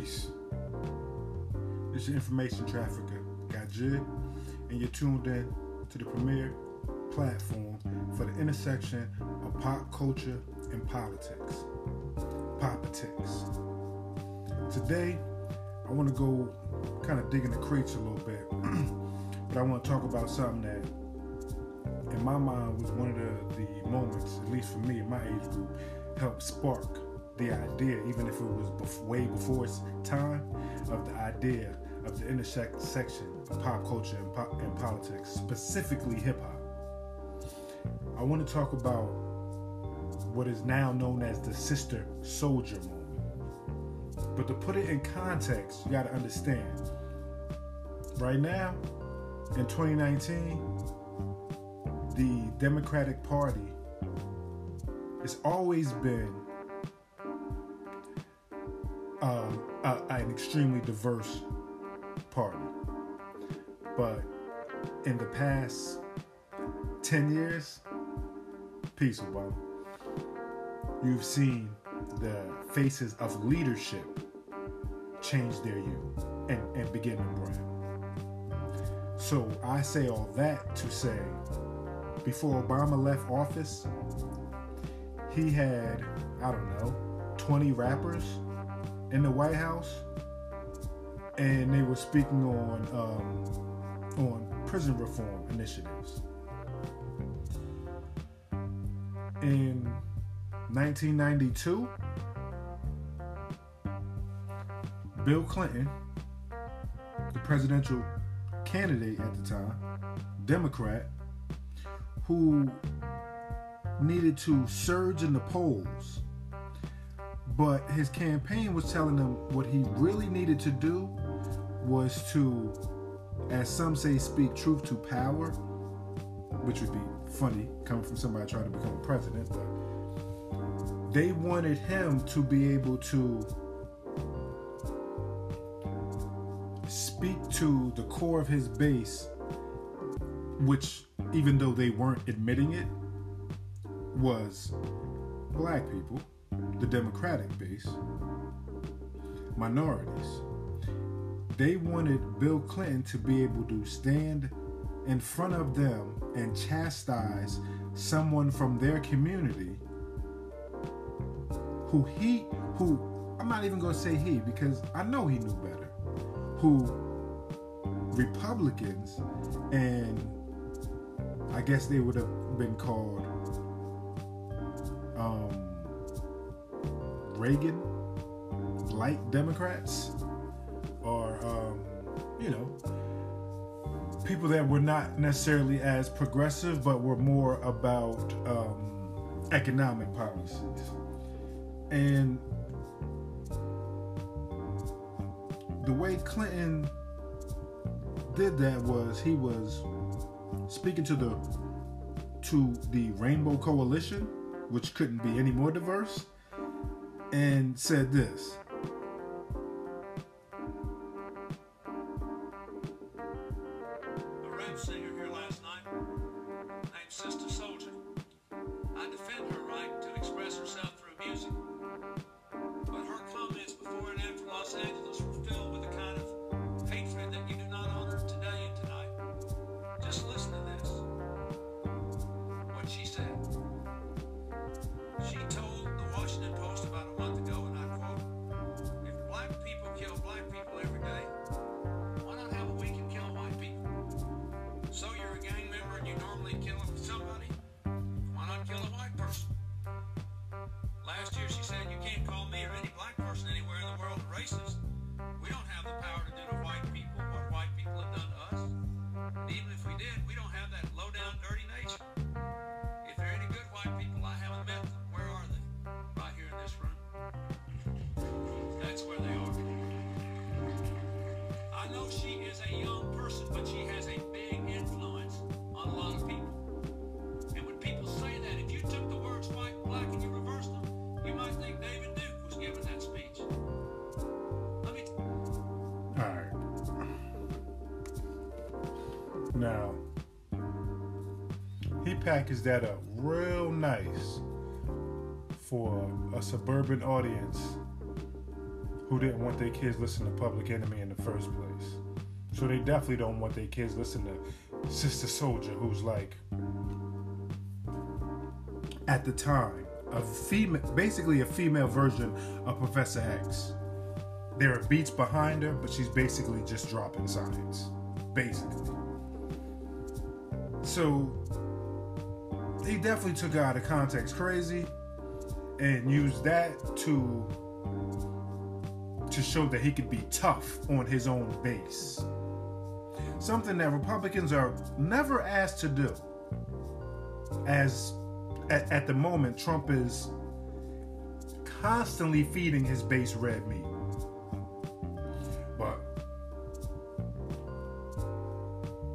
Peace. This is information trafficker. Got Jid, and you're tuned in to the premier platform for the intersection of pop culture and politics. Politics. Today, I want to go kind of dig in the crates a little bit, but I want to talk about something that, in my mind, was one of the, the moments, at least for me in my age group, helped spark the idea, even if it was bef- way before its time, of the idea of the intersection of pop culture and, and politics, specifically hip hop. I want to talk about what is now known as the Sister Souljah movement. But to put it in context, you got to understand. Right now, in 2019, the Democratic Party has always been um, a, an extremely diverse party. But in the past 10 years, peace, Obama, you've seen the faces of leadership change their hue and, and begin to brown. So I say all that to say, before Obama left office, he had, I don't know, 20 rappers in the White House, and they were speaking on um, on prison reform initiatives. In 1992, Bill Clinton, the presidential candidate at the time, Democrat, who needed to surge in the polls but his campaign was telling him what he really needed to do was to, as some say, speak truth to power, which would be funny coming from somebody trying to become president, but they wanted him to be able to speak to the core of his base, which, even though they weren't admitting it, was black people the Democratic base, minorities. They wanted Bill Clinton to be able to stand in front of them and chastise someone from their community who he, who, I'm not even going to say he because I know he knew better, who Republicans and I guess they would have been called Reagan like Democrats or, um, you know, people that were not necessarily as progressive but were more about um, economic policies. And the way Clinton did that was he was speaking to the to the Rainbow Coalition, which couldn't be any more diverse and said this. Sister Souljah. I defend her right to express herself through music. Can't call me or any black person anywhere in the world racist. We don't have the power to do to white people what white people have done to us. And even if we did, we don't have that low down dirty nature. If there are any good white people, I haven't met them. Where are they? Right here in this room. That's where they are. I know she is a young person, but she has a Now, he packaged that up real nice for a suburban audience who didn't want their kids listening to Public Enemy in the first place. So they definitely don't want their kids listening to Sister Souljah, who's like, at the time, a female, basically a female version of Professor X. There are beats behind her, but she's basically just dropping science, basically. So he definitely took out of context crazy and used that to to show that he could be tough on his own base. Something that Republicans are never asked to do. As at, at the moment, Trump is constantly feeding his base red meat. But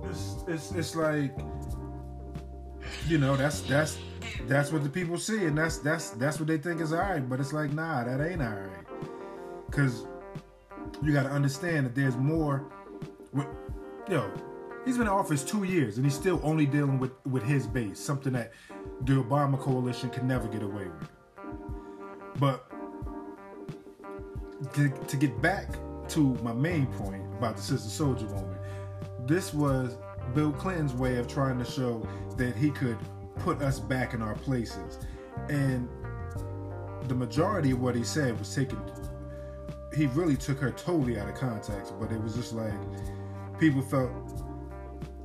it's, it's, it's like you know that's that's that's what the people see and that's that's that's what they think is all right but it's like nah that ain't all right because you got to understand that there's more with, yo he's been in office two years and he's still only dealing with with his base something that the obama coalition can never get away with. But to, to get back to my main point about the Sister Souljah moment this was bill clinton's way of trying to show that he could put us back in our places. And the majority of what he said was taken, he really took her totally out of context, but it was just like people felt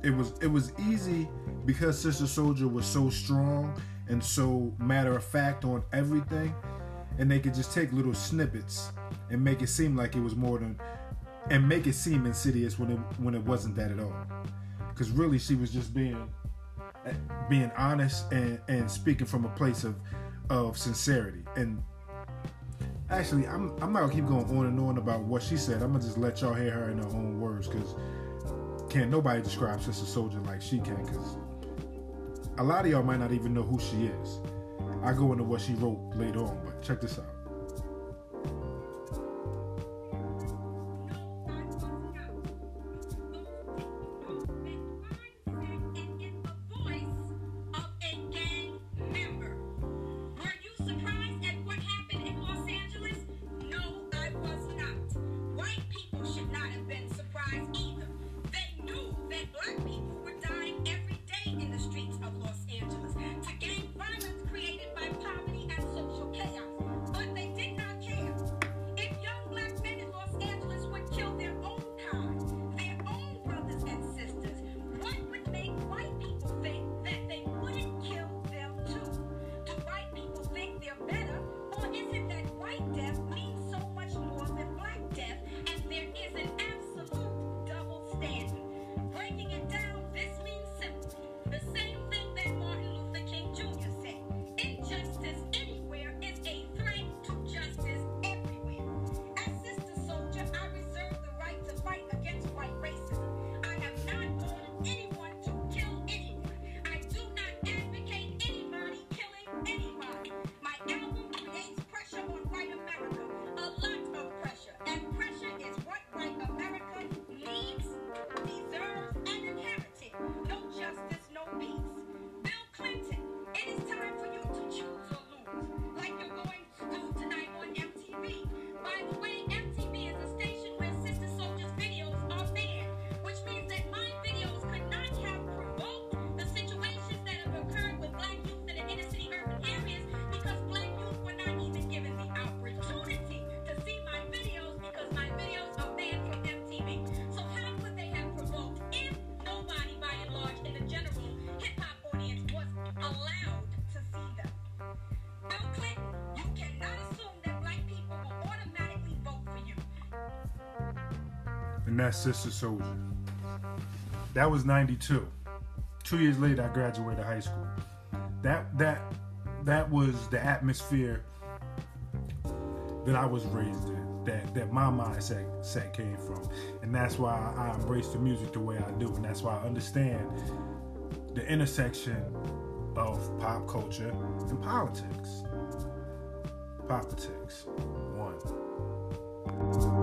it was it was easy because Sister Souljah was so strong and so matter of fact on everything, and they could just take little snippets and make it seem like it was more than and make it seem insidious when it when it wasn't that at all. Because really, she was just being eh, being honest and, and speaking from a place of of sincerity. And actually, I'm I'm not gonna keep going on and on about what she said. I'm gonna just let y'all hear her in her own words because can't nobody describe Sister Souljah like she can because a lot of y'all might not even know who she is. I go into what she wrote later on, but check this out. And that's Sister Souljah. That was 92. Two years later, I graduated high school. That that that was the atmosphere that I was raised in. That that my mindset set came from, and that's why I embrace the music the way I do, and that's why I understand the intersection of pop culture and politics. Politics. One.